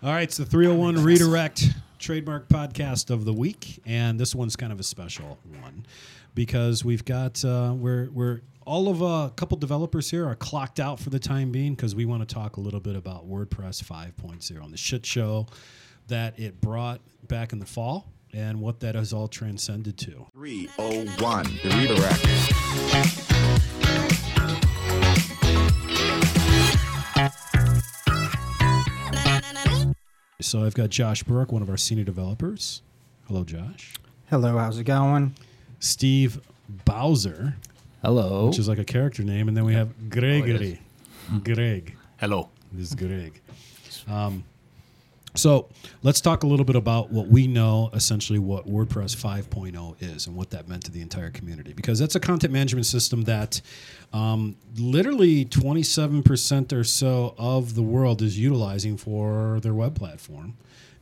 All right, it's the 301 Redirect Trademark Podcast of the Week, and this one's kind of a special one because we've got uh, we're we're all of a couple developers here are clocked out for the time being because we want to talk a little bit about WordPress 5.0 and the shit show that it brought back in the fall and what that has all transcended to. 301, the redirect. So I've got Josh Burke, one of our senior developers. Hello, Josh. Hello, how's it going? Steve Bowser, Hello. which is like a character name, and then we have Gregory. Greg. Hello. This is Greg. Um, so let's talk a little bit about what we know essentially what WordPress 5.0 is and what that meant to the entire community. Because that's a content management system that um, literally 27% or so of the world is utilizing for their web platform.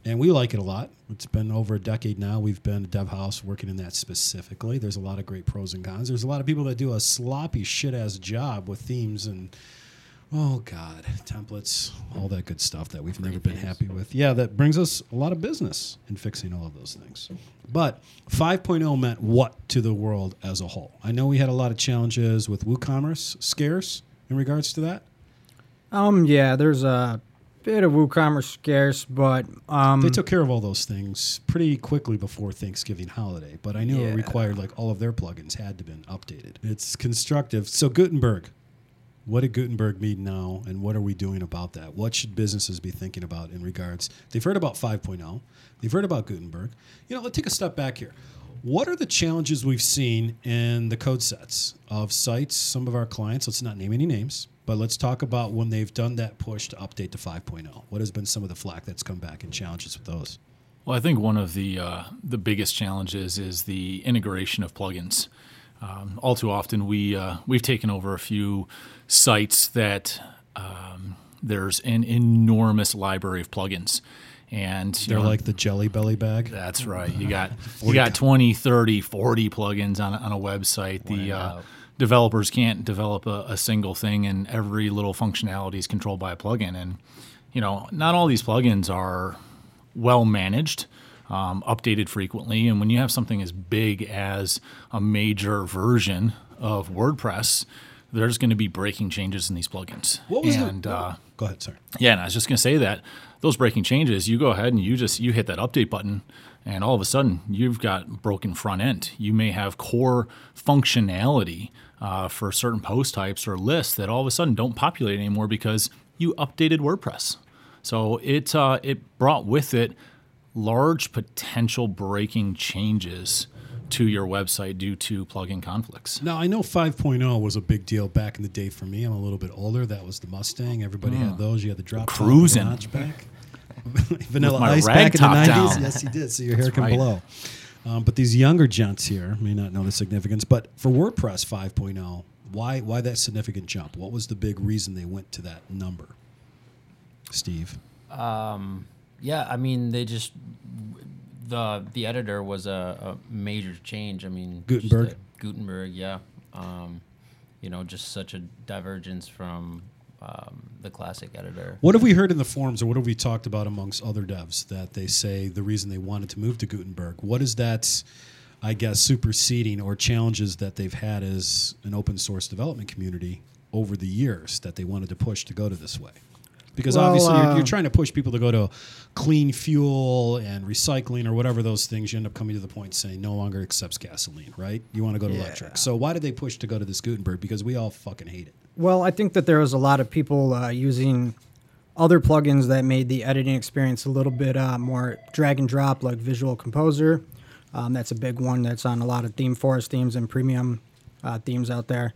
And we like it a lot. It's been over a decade now. We've been a dev house working in that specifically. There's a lot of great pros and cons. There's a lot of people that do a sloppy shit ass job with themes and Oh God, templates, all that good stuff that we've never been happy with. Yeah, that brings us a lot of business in fixing all of those things. But 5.0 meant what to the world as a whole? I know we had a lot of challenges with WooCommerce scarce in regards to that. Um, yeah, there's a bit of WooCommerce scarce, but um, They took care of all those things pretty quickly before Thanksgiving holiday, but I knew it required like all of their plugins had to been updated. It's constructive. So Gutenberg, what did Gutenberg mean now, and what are we doing about that? What should businesses be thinking about in regards? They've heard about 5.0, they've heard about Gutenberg. You know, let's take a step back here. What are the challenges we've seen in the code sets of sites? Some of our clients, let's not name any names, but let's talk about when they've done that push to update to 5.0. What has been some of the flack that's come back and challenges with those? Well, I think one of the uh, the biggest challenges is the integration of plugins. Um, all too often, we uh, we've taken over a few sites that um, there's an enormous library of plugins, and They're know, like the Jelly Belly bag. That's right. You got you got 20, 30, 40 plugins on a, on a website. The uh, developers can't develop a, a single thing, and every little functionality is controlled by a plugin. And you know, not all these plugins are well managed, um, updated frequently. And when you have something as big as a major version of WordPress, there's going to be breaking changes in these plugins. What was and, the? uh, go ahead, sorry. yeah, and I was just going to say that those breaking changes, you go ahead and you just you hit that update button, and all of a sudden you've got broken front end. You may have core functionality uh, for certain post types or lists that all of a sudden don't populate anymore because you updated WordPress. So it uh, it brought with it large potential breaking changes to your website due to plugin conflicts. Now I know 5.0 was a big deal back in the day for me. I'm a little bit older. That was the Mustang. Everybody had those. You had the drop top with the notchback. Vanilla With my Ice rag back in the top 90s. down. Yes, he did. So your hair can right. blow. Um, but these younger gents here may not know the significance. But for WordPress 5.0, why why that significant jump? What was the big reason they went to that number? Steve. Yeah, I mean, they just the the editor was a, a major change. I mean, Gutenberg? Gutenberg, yeah. Um, you know, just such a divergence from um, the classic editor. What have we heard in the forums, or what have we talked about amongst other devs that they say the reason they wanted to move to Gutenberg? What is that, I guess, superseding or challenges that they've had as an open source development community over the years that they wanted to push to go to this way? Because Well, obviously you're, uh, you're trying to push people to go to clean fuel and recycling or whatever those things. You end up coming to the point saying no longer accepts gasoline, right? You want to go to electric. So why did they push to go to this Gutenberg? Because we all fucking hate it. well, I think that there was a lot of people uh, using other plugins that made the editing experience a little bit uh, more drag and drop, like Visual Composer. Um, that's a big one that's on a lot of Theme Forest themes and premium uh, themes out there.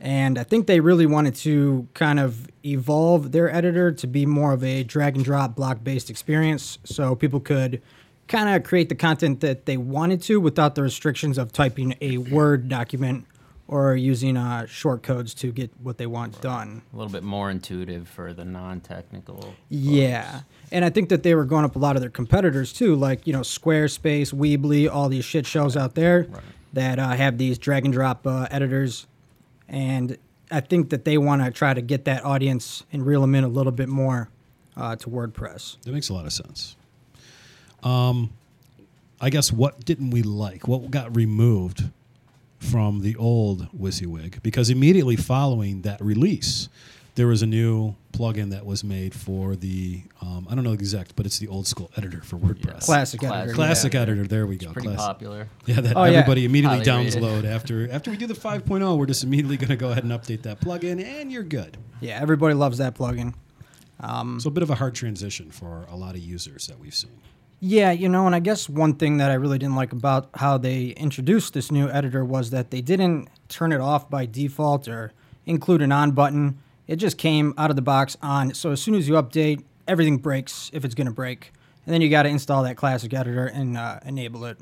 And I think they really wanted to kind of evolve their editor to be more of a drag and drop block based experience so people could kind of create the content that they wanted to without the restrictions of typing a Word document or using uh, short codes to get what they want done. A little bit more intuitive for the non-technical. Yeah. And I think that they were going up a lot of their competitors too, like, you know, Squarespace, Weebly, all these shit shows out there that uh, have these drag and drop uh, editors. And I think that they want to try to get that audience and reel them in a little bit more uh, to WordPress. That makes a lot of sense. Um, I guess what didn't we like? What got removed from the old WYSIWYG? Because immediately following that release, there was a new plugin that was made for the um, I don't know exact, but it's the old school editor for WordPress. Classic, Classic. editor. Classic Yeah. editor. There we go. Pretty Classic. popular. Yeah, that Oh, yeah. everybody immediately Highly rated. after after we do the 5.0. We're just immediately going to go ahead and update that plugin, and you're good. Yeah, everybody loves that plugin. So a bit of a hard transition for a lot of users that we've seen. Yeah, you know, and I guess one thing that I really didn't like about how they introduced this new editor was that they didn't turn it off by default or include an on button. It just came out of the box on. So as soon as you update, everything breaks if it's going to break. And then you got to install that classic editor and uh, enable it.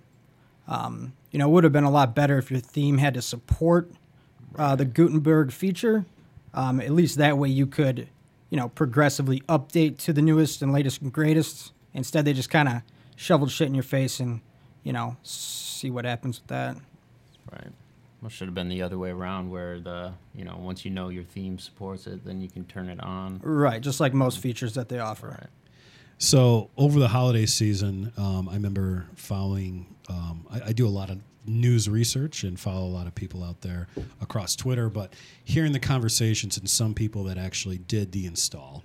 Um, you know, it would have been a lot better if your theme had to support uh, the Gutenberg feature. Um, at least that way you could, you know, progressively update to the newest and latest and greatest. Instead, they just kind of shoveled shit in your face and, you know, see what happens with that. Right. Well, should have been the other way around, where the you know once you know your theme supports it, then you can turn it on. Right, just like most features that they offer. Right. So over the holiday season, um, I remember following. Um, I, I do a lot of news research and follow a lot of people out there across Twitter, but hearing the conversations and some people that actually did the install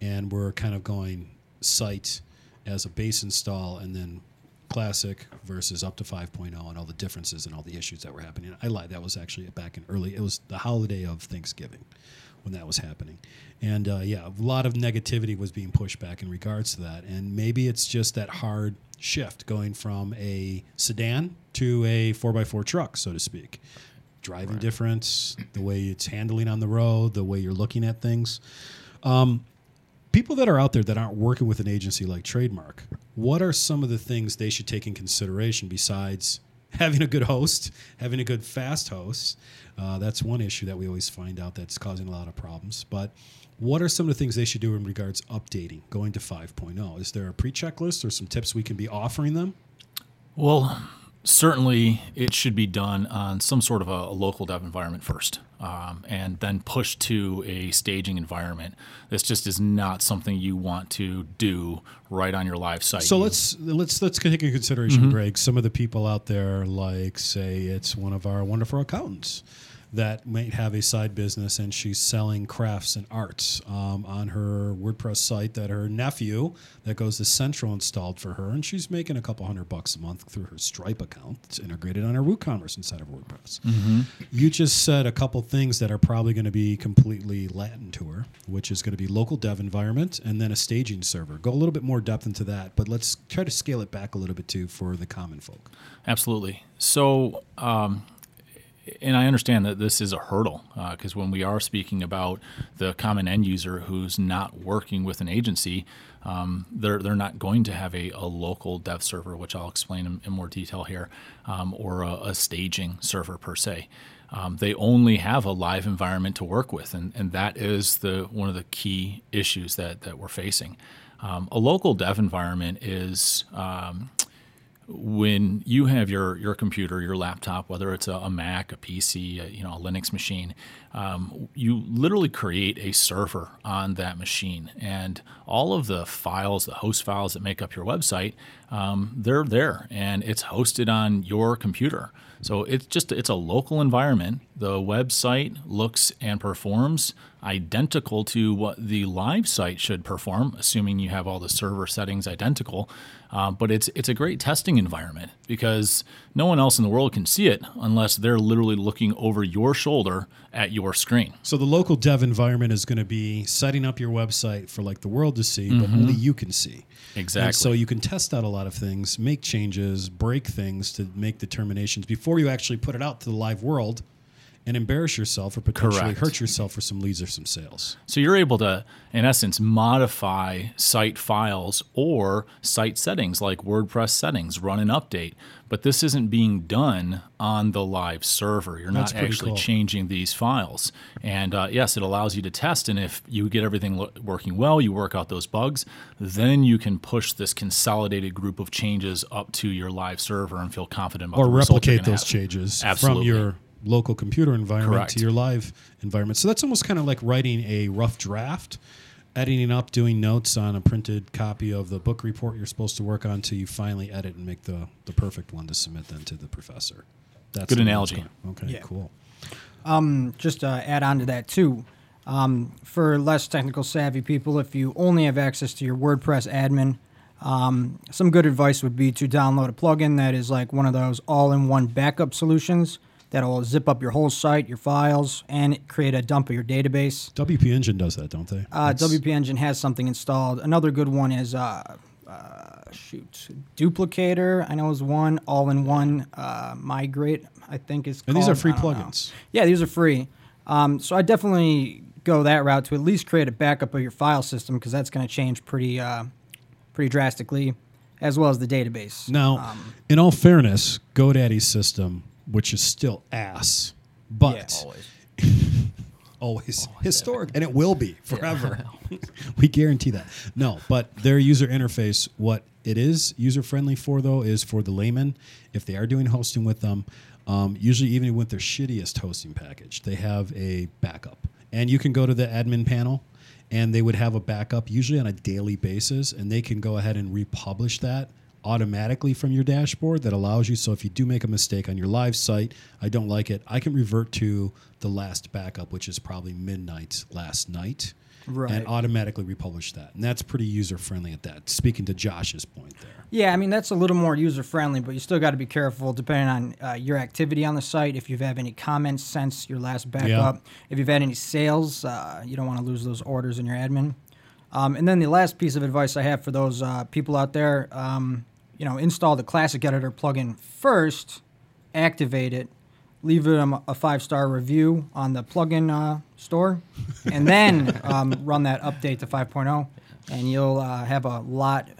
and were kind of going site as a base install and then classic versus up to 5.0 and all the differences and all the issues that were happening. I lied. That was actually back in early. It was the holiday of Thanksgiving when that was happening. And uh, yeah, a lot of negativity was being pushed back in regards to that. And maybe it's just that hard shift going from a sedan to a 4x4 truck, so to speak. Driving difference, the way it's handling on the road, the way you're looking at things. Um, people that are out there that aren't working with an agency like Trademark, what are some of the things they should take in consideration besides having a good host, having a good fast host? Uh, that's one issue that we always find out that's causing a lot of problems. But what are some of the things they should do in regards updating, going to 5.0? Is there a pre-checklist or some tips we can be offering them? Well, certainly it should be done on some sort of a, a local dev environment first, um, and then push to a staging environment. This just is not something you want to do right on your live site. So let's let's let's take into consideration, Greg, some of the people out there, like say it's one of our wonderful accountants that might have a side business and she's selling crafts and arts um, on her WordPress site that her nephew that goes to Central installed for her, and she's making a couple hundred bucks a month through her Stripe account. It's integrated on her WooCommerce inside of WordPress. You just said a couple things that are probably going to be completely Latin to her, which is going to be local dev environment and then a staging server. Go a little bit more depth into that, but let's try to scale it back a little bit too for the common folk. Absolutely. So, um, and I understand that this is a hurdle because when we are speaking about the common end user who's not working with an agency, um, they're they're not going to have a, a local dev server, which I'll explain in, in more detail here, um, or a, a staging server per se. Um, they only have a live environment to work with, and, and that is the one of the key issues that that we're facing. Um, a local dev environment is um, when you have your your computer, your laptop, whether it's a, a Mac, a PC, a, you know, a Linux machine, um, you literally create a server on that machine, and all of the files, the host files that make up your website, um, they're there, and it's hosted on your computer. So it's just it's a local environment. The website looks and performs identical to what the live site should perform, assuming you have all the server settings identical. Um, but it's it's a great testing environment because no one else in the world can see it unless they're literally looking over your shoulder at your screen. So the local dev environment is going to be setting up your website for like the world to see, but only you can see. Exactly. And so you can test out a lot of things, make changes, break things to make determinations before you actually put it out to the live world and embarrass yourself or potentially Correct. hurt yourself for some leads or some sales. So you're able to, in essence, modify site files or site settings like WordPress settings, run an update. But this isn't being done on the live server. You're That's not actually cool. changing these files. And uh, yes, it allows you to test. And if you get everything lo- working well, you work out those bugs, then you can push this consolidated group of changes up to your live server and feel confident about or replicate those have. changes Absolutely. from your local computer environment Correct. to your live environment. So that's almost kind of like writing a rough draft editing up, doing notes on a printed copy of the book report you're supposed to work on until you finally edit and make the, the perfect one to submit then to the professor. That's Good analogy. Okay, Yeah. cool. just to add on to that too, um, for less technical savvy people, if you only have access to your WordPress admin, um, some good advice would be to download a plugin that is like one of those all-in-one backup solutions that'll zip up your whole site, your files, and create a dump of your database. WP Engine does that, don't they? Uh, WP Engine has something installed. Another good one is uh, uh, shoot Duplicator. I know is one all-in-one uh, migrate. I think is. Called. And these are free don't know. plugins. Yeah, these are free. Um, so I definitely go that route to at least create a backup of your file system because that's going to change pretty, uh, pretty drastically, as well as the database. Now, Um, in all fairness, GoDaddy's system, which is still ass, but Always. always historic, and it will be forever. we guarantee that. No, but their user interface, what it is user friendly for though, is for the layman. If they are doing hosting with them, um, usually even with their shittiest hosting package, they have a backup, and you can go to the admin panel. And they would have a backup usually on a daily basis, and they can go ahead and republish that automatically from your dashboard that allows you so if you do make a mistake on your live site i don't like it i can revert to the last backup which is probably midnight last night Right. and automatically republish that and that's pretty user friendly at that speaking to josh's point there Yeah, I mean that's a little more user friendly, but you still got to be careful depending on uh, your activity on the site. If you've had any comments since your last backup, if you've had any sales, uh, you don't want to lose those orders in your admin. Um, and then the last piece of advice I have for those uh, people out there, um, you know, install the Classic Editor plugin first, activate it, leave them a five star review on the plugin uh, store, and then um, run that update to 5.0, and you'll uh, have a lot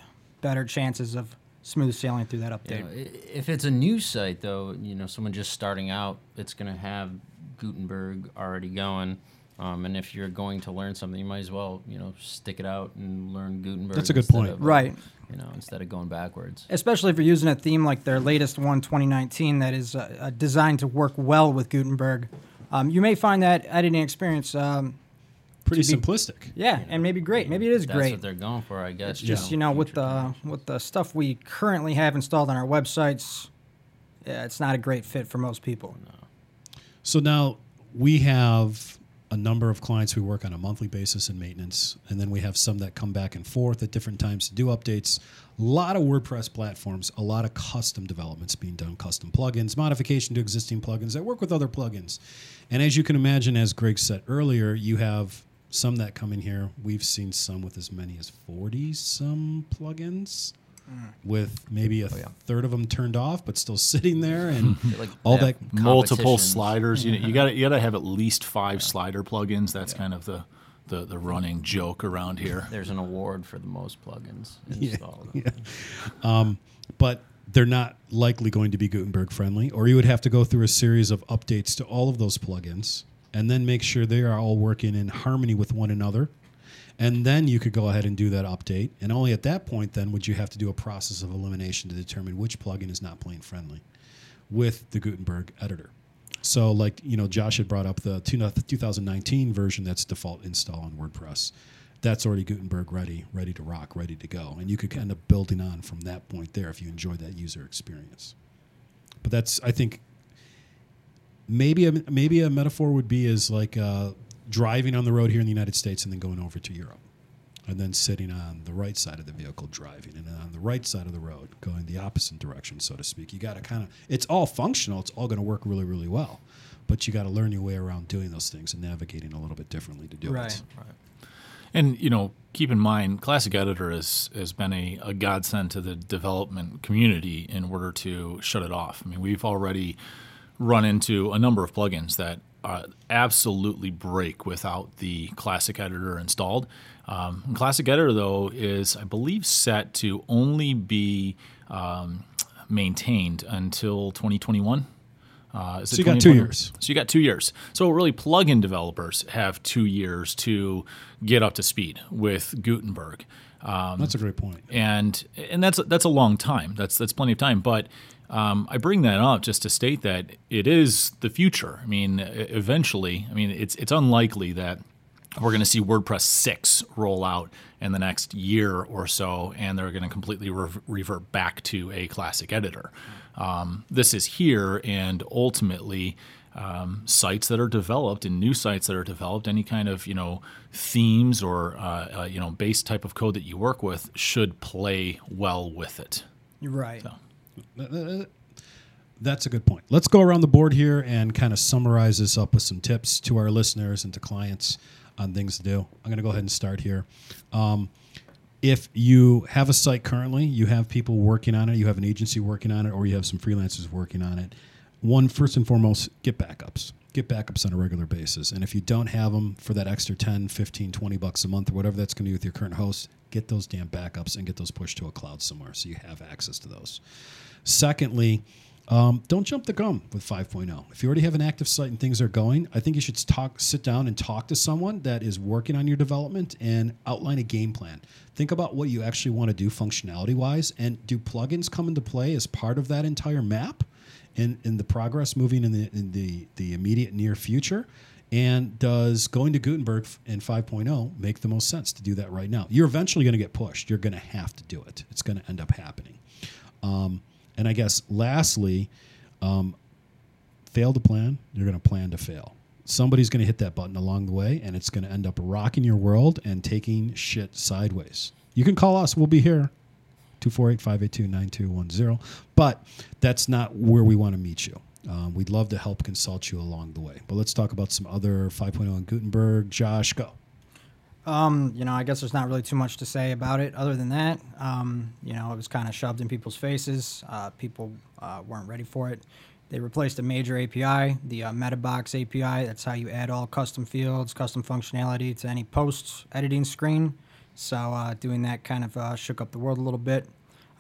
better chances of smooth sailing through that You update. know, if it's a new site, though, you know, someone just starting out, it's going to have Gutenberg already going. Um, and if you're going to learn something, you might as well, you know, stick it out and learn Gutenberg. That's a good point. of, Right. You know, instead of going backwards. Especially if you're using a theme like their latest one, 2019, that is uh, uh, designed to work well with Gutenberg. Um, you may find that editing experience, um, pretty To be- simplistic yeah, and maybe great. Maybe it is That's great. That's what they're going for, I guess. It's just you know with the with the stuff we currently have installed on our websites, yeah, it's not a great fit for most people. So now we have a number of clients we work on a monthly basis in maintenance, and then we have some that come back and forth at different times to do updates. A lot of WordPress platforms, a lot of custom developments being done, custom plugins, modification to existing plugins that work with other plugins. And as you can imagine, as Greg said earlier, you have some that come in here. We've seen some with as many as 40 some plugins. With maybe a oh, third of them turned off, but still sitting there, and like all that multiple sliders. You, you got you got to have at least five slider plugins. That's kind of the, the the running joke around here. There's an award for the most plugins installed. Yeah, um, but they're not likely going to be Gutenberg friendly, or you would have to go through a series of updates to all of those plugins and then make sure they are all working in harmony with one another. And then you could go ahead and do that update. And only at that point, then, would you have to do a process of elimination to determine which plugin is not plain friendly with the Gutenberg editor. So, like, you know, Josh had brought up the 2019 version that's default install on WordPress. That's already Gutenberg ready, ready to rock, ready to go. And you could end up building on from that point there if you enjoy that user experience. But that's, I think, maybe a, maybe a metaphor would be as like uh, driving on the road here in the United States and then going over to Europe. And then sitting on the right side of the vehicle driving, and then on the right side of the road going the opposite direction, so to speak. You got to kind of, it's all functional, it's all going to work really, really well. But you got to learn your way around doing those things and navigating a little bit differently to do Right. it. And you know, keep in mind, Classic Editor has has been a, a godsend to the development community in order to shut it off. I mean, we've already run into a number of plugins that uh, absolutely break without the Classic Editor installed. Um, and Classic Editor, though, is I believe set to only be um, maintained until 2021. Uh, is So it you got two years. So you got two years. So really, plugin developers have two years to get up to speed with Gutenberg, um, That's a great point. and and that's that's a long time. That's that's plenty of time. But um, I bring that up just to state that it is the future. I mean, eventually, I mean, it's it's unlikely that we're going to see WordPress 6 roll out in the next year or so, and they're going to completely re- revert back to a classic editor. Um, this is here, and ultimately, um, sites that are developed and new sites that are developed, any kind of you know themes or uh, uh, you know base type of code that you work with should play well with it. You're right. Uh, That's a good point. Let's go around the board here and kind of summarize this up with some tips to our listeners and to clients on things to do. I'm going to go ahead and start here. Um, if you have a site currently, you have people working on it, you have an agency working on it, or you have some freelancers working on it, one, first and foremost, get backups. Get backups on a regular basis. And if you don't have them for that extra 10, 15, 20 bucks a month or whatever that's going to be with your current host, get those damn backups and get those pushed to a cloud somewhere so you have access to those. Secondly, um, don't jump the gun with 5.0. If you already have an active site and things are going, I think you should talk, sit down and talk to someone that is working on your development and outline a game plan. Think about what you actually want to do functionality wise, and do plugins come into play as part of that entire map in, in the progress moving in the in the, the immediate near future? And does going to Gutenberg in 5.0 make the most sense to do that right now? You're eventually going to get pushed. You're going to have to do it. It's going to end up happening. Um, and I guess lastly, um, fail to plan, you're going to plan to fail. Somebody's going to hit that button along the way, and it's going to end up rocking your world and taking shit sideways. You can call us, we'll be here. 248 582 9210. But that's not where we want to meet you. Um, we'd love to help consult you along the way. But let's talk about some other 5.0 in Gutenberg. Josh, go. Um, you know, I guess there's not really too much to say about it other than that. Um, you know, it was kind of shoved in people's faces. Uh, people uh, weren't ready for it. They replaced a major API, the uh, MetaBox API. That's how you add all custom fields, custom functionality to any post editing screen. So uh, doing that kind of uh, shook up the world a little bit,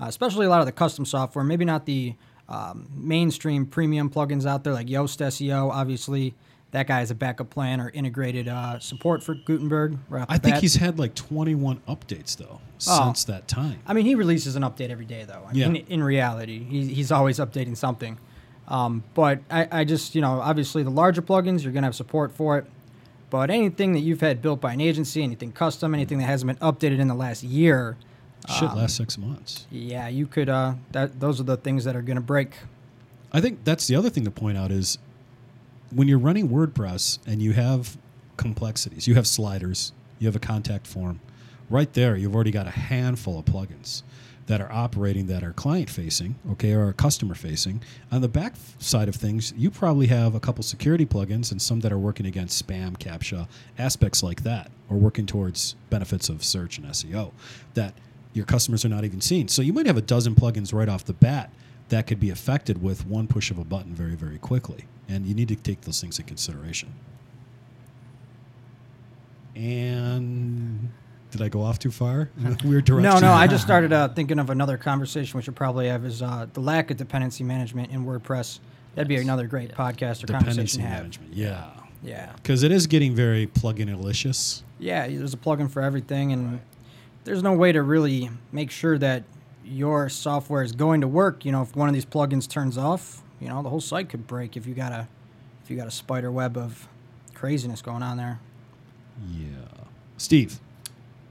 uh, especially a lot of the custom software. Maybe not the um, mainstream premium plugins out there like Yoast SEO. Obviously, that guy has a backup plan or integrated uh, support for Gutenberg. Right I think bat. he's had like 21 updates, though, Oh. since that time. I mean, he releases an update every day, though. I Yeah. mean, in reality, he's, he's always updating something. Um, but I, I just, you know, obviously the larger plugins, you're going to have support for it. But anything that you've had built by an agency, anything custom, anything that hasn't been updated in the last year, Shit, last six months. yeah, you could. Uh, that those are the things that are going to break. I think that's the other thing to point out is when you're running WordPress and you have complexities, you have sliders, you have a contact form, right there you've already got a handful of plugins that are operating that are client facing, okay, or customer facing. On the back side of things, you probably have a couple security plugins and some that are working against spam, captcha, aspects like that, or working towards benefits of search and SEO that your customers are not even seeing. So you might have a dozen plugins right off the bat that could be affected with one push of a button very, very quickly. And you need to take those things in consideration. And did I go off too far? in a Weird direction. No, no, I just started uh, thinking of another conversation we should probably have is uh, the lack of dependency management in WordPress. That'd be another great podcast or dependency conversation to have. management. Yeah. Yeah. Because it is getting very plug-in delicious. Yeah, there's a plugin for everything, and there's no way to really make sure that your software is going to work. You know, if one of these plugins turns off, you know, the whole site could break if you got a if you got a spider web of craziness going on there. Yeah. Steve.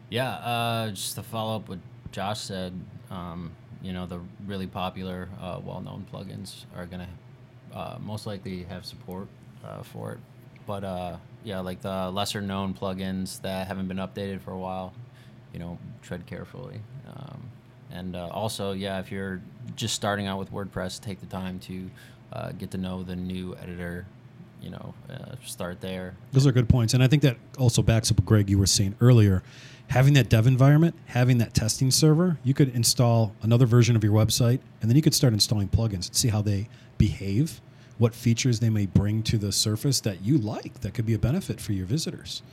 Yeah, uh, just to follow up what Josh said, um, you know, the really popular, uh, well-known plugins are gonna uh, most likely have support uh, for it. But uh, yeah, like the lesser-known plugins that haven't been updated for a while, you know, tread carefully. Um, and uh, also, yeah, if you're just starting out with WordPress, take the time to uh, get to know the new editor. You know, uh, start there. Those are good points. And I think that also backs up what Greg, you were saying earlier. Having that dev environment, having that testing server, you could install another version of your website, and then you could start installing plugins and see how they behave, what features they may bring to the surface that you like that could be a benefit for your visitors.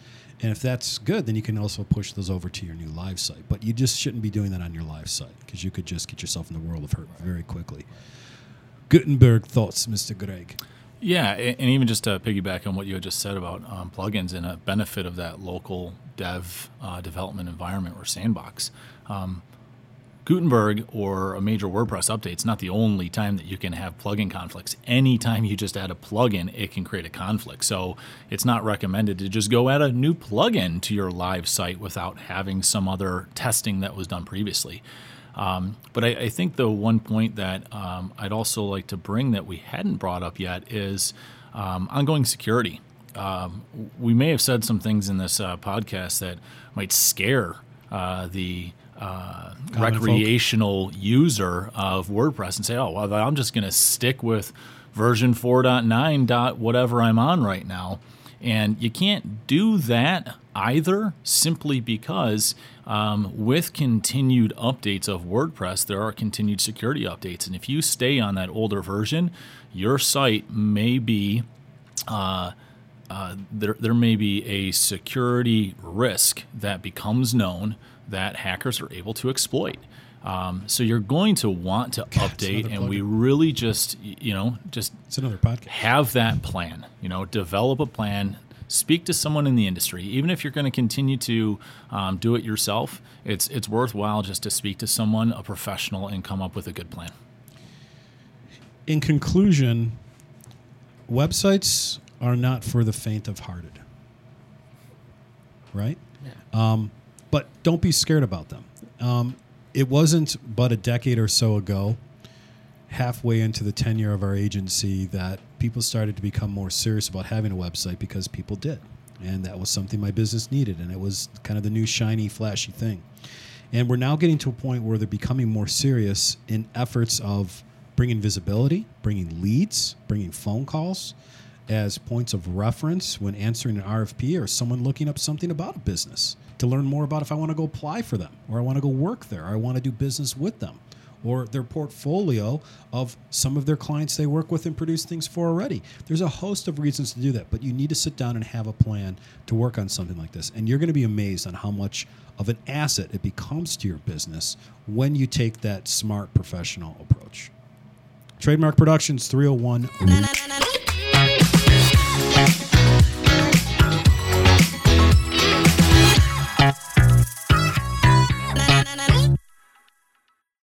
And if that's good, then you can also push those over to your new live site. But you just shouldn't be doing that on your live site because you could just get yourself in the world of hurt very quickly. Gutenberg thoughts, Mr. Greg. Yeah, and even just to piggyback on what you had just said about um, plugins and a benefit of that local dev uh, development environment or sandbox. Um, Gutenberg or a major WordPress update is not the only time that you can have plugin conflicts. Anytime you just add a plugin, it can create a conflict. So it's not recommended to just go add a new plugin to your live site without having some other testing that was done previously. Um, but I, I, think the one point that um, I'd also like to bring that we hadn't brought up yet is um, ongoing security. Um, we may have said some things in this uh, podcast that might scare uh, the uh, recreational folk. user of WordPress and say, oh, well, I'm just going to stick with version 4.9 dot whatever I'm on right now. And you can't do that either simply because um, with continued updates of WordPress, there are continued security updates. And if you stay on that older version, your site may be. Uh, uh, there, there may be a security risk that becomes known that hackers are able to exploit. Um, so you're going to want to God, update, and we really just, you know, just it's another podcast. Have that plan. You know, develop a plan. Speak to someone in the industry, even if you're going to continue to um, do it yourself. It's it's worthwhile just to speak to someone, a professional, and come up with a good plan. In conclusion, websites are not for the faint of hearted. Right? Yeah. Um, but don't be scared about them. Um, it wasn't but a decade or so ago, halfway into the tenure of our agency, that people started to become more serious about having a website because people did. And that was something my business needed. And it was kind of the new shiny, flashy thing. And we're now getting to a point where they're becoming more serious in efforts of bringing visibility, bringing leads, bringing phone calls as points of reference when answering an RFP or someone looking up something about a business to learn more about if I want to go apply for them or I want to go work there or I want to do business with them or their portfolio of some of their clients they work with and produce things for already. There's a host of reasons to do that, but you need to sit down and have a plan to work on something like this. And you're going to be amazed on how much of an asset it becomes to your business when you take that smart professional approach. Trademark Productions 301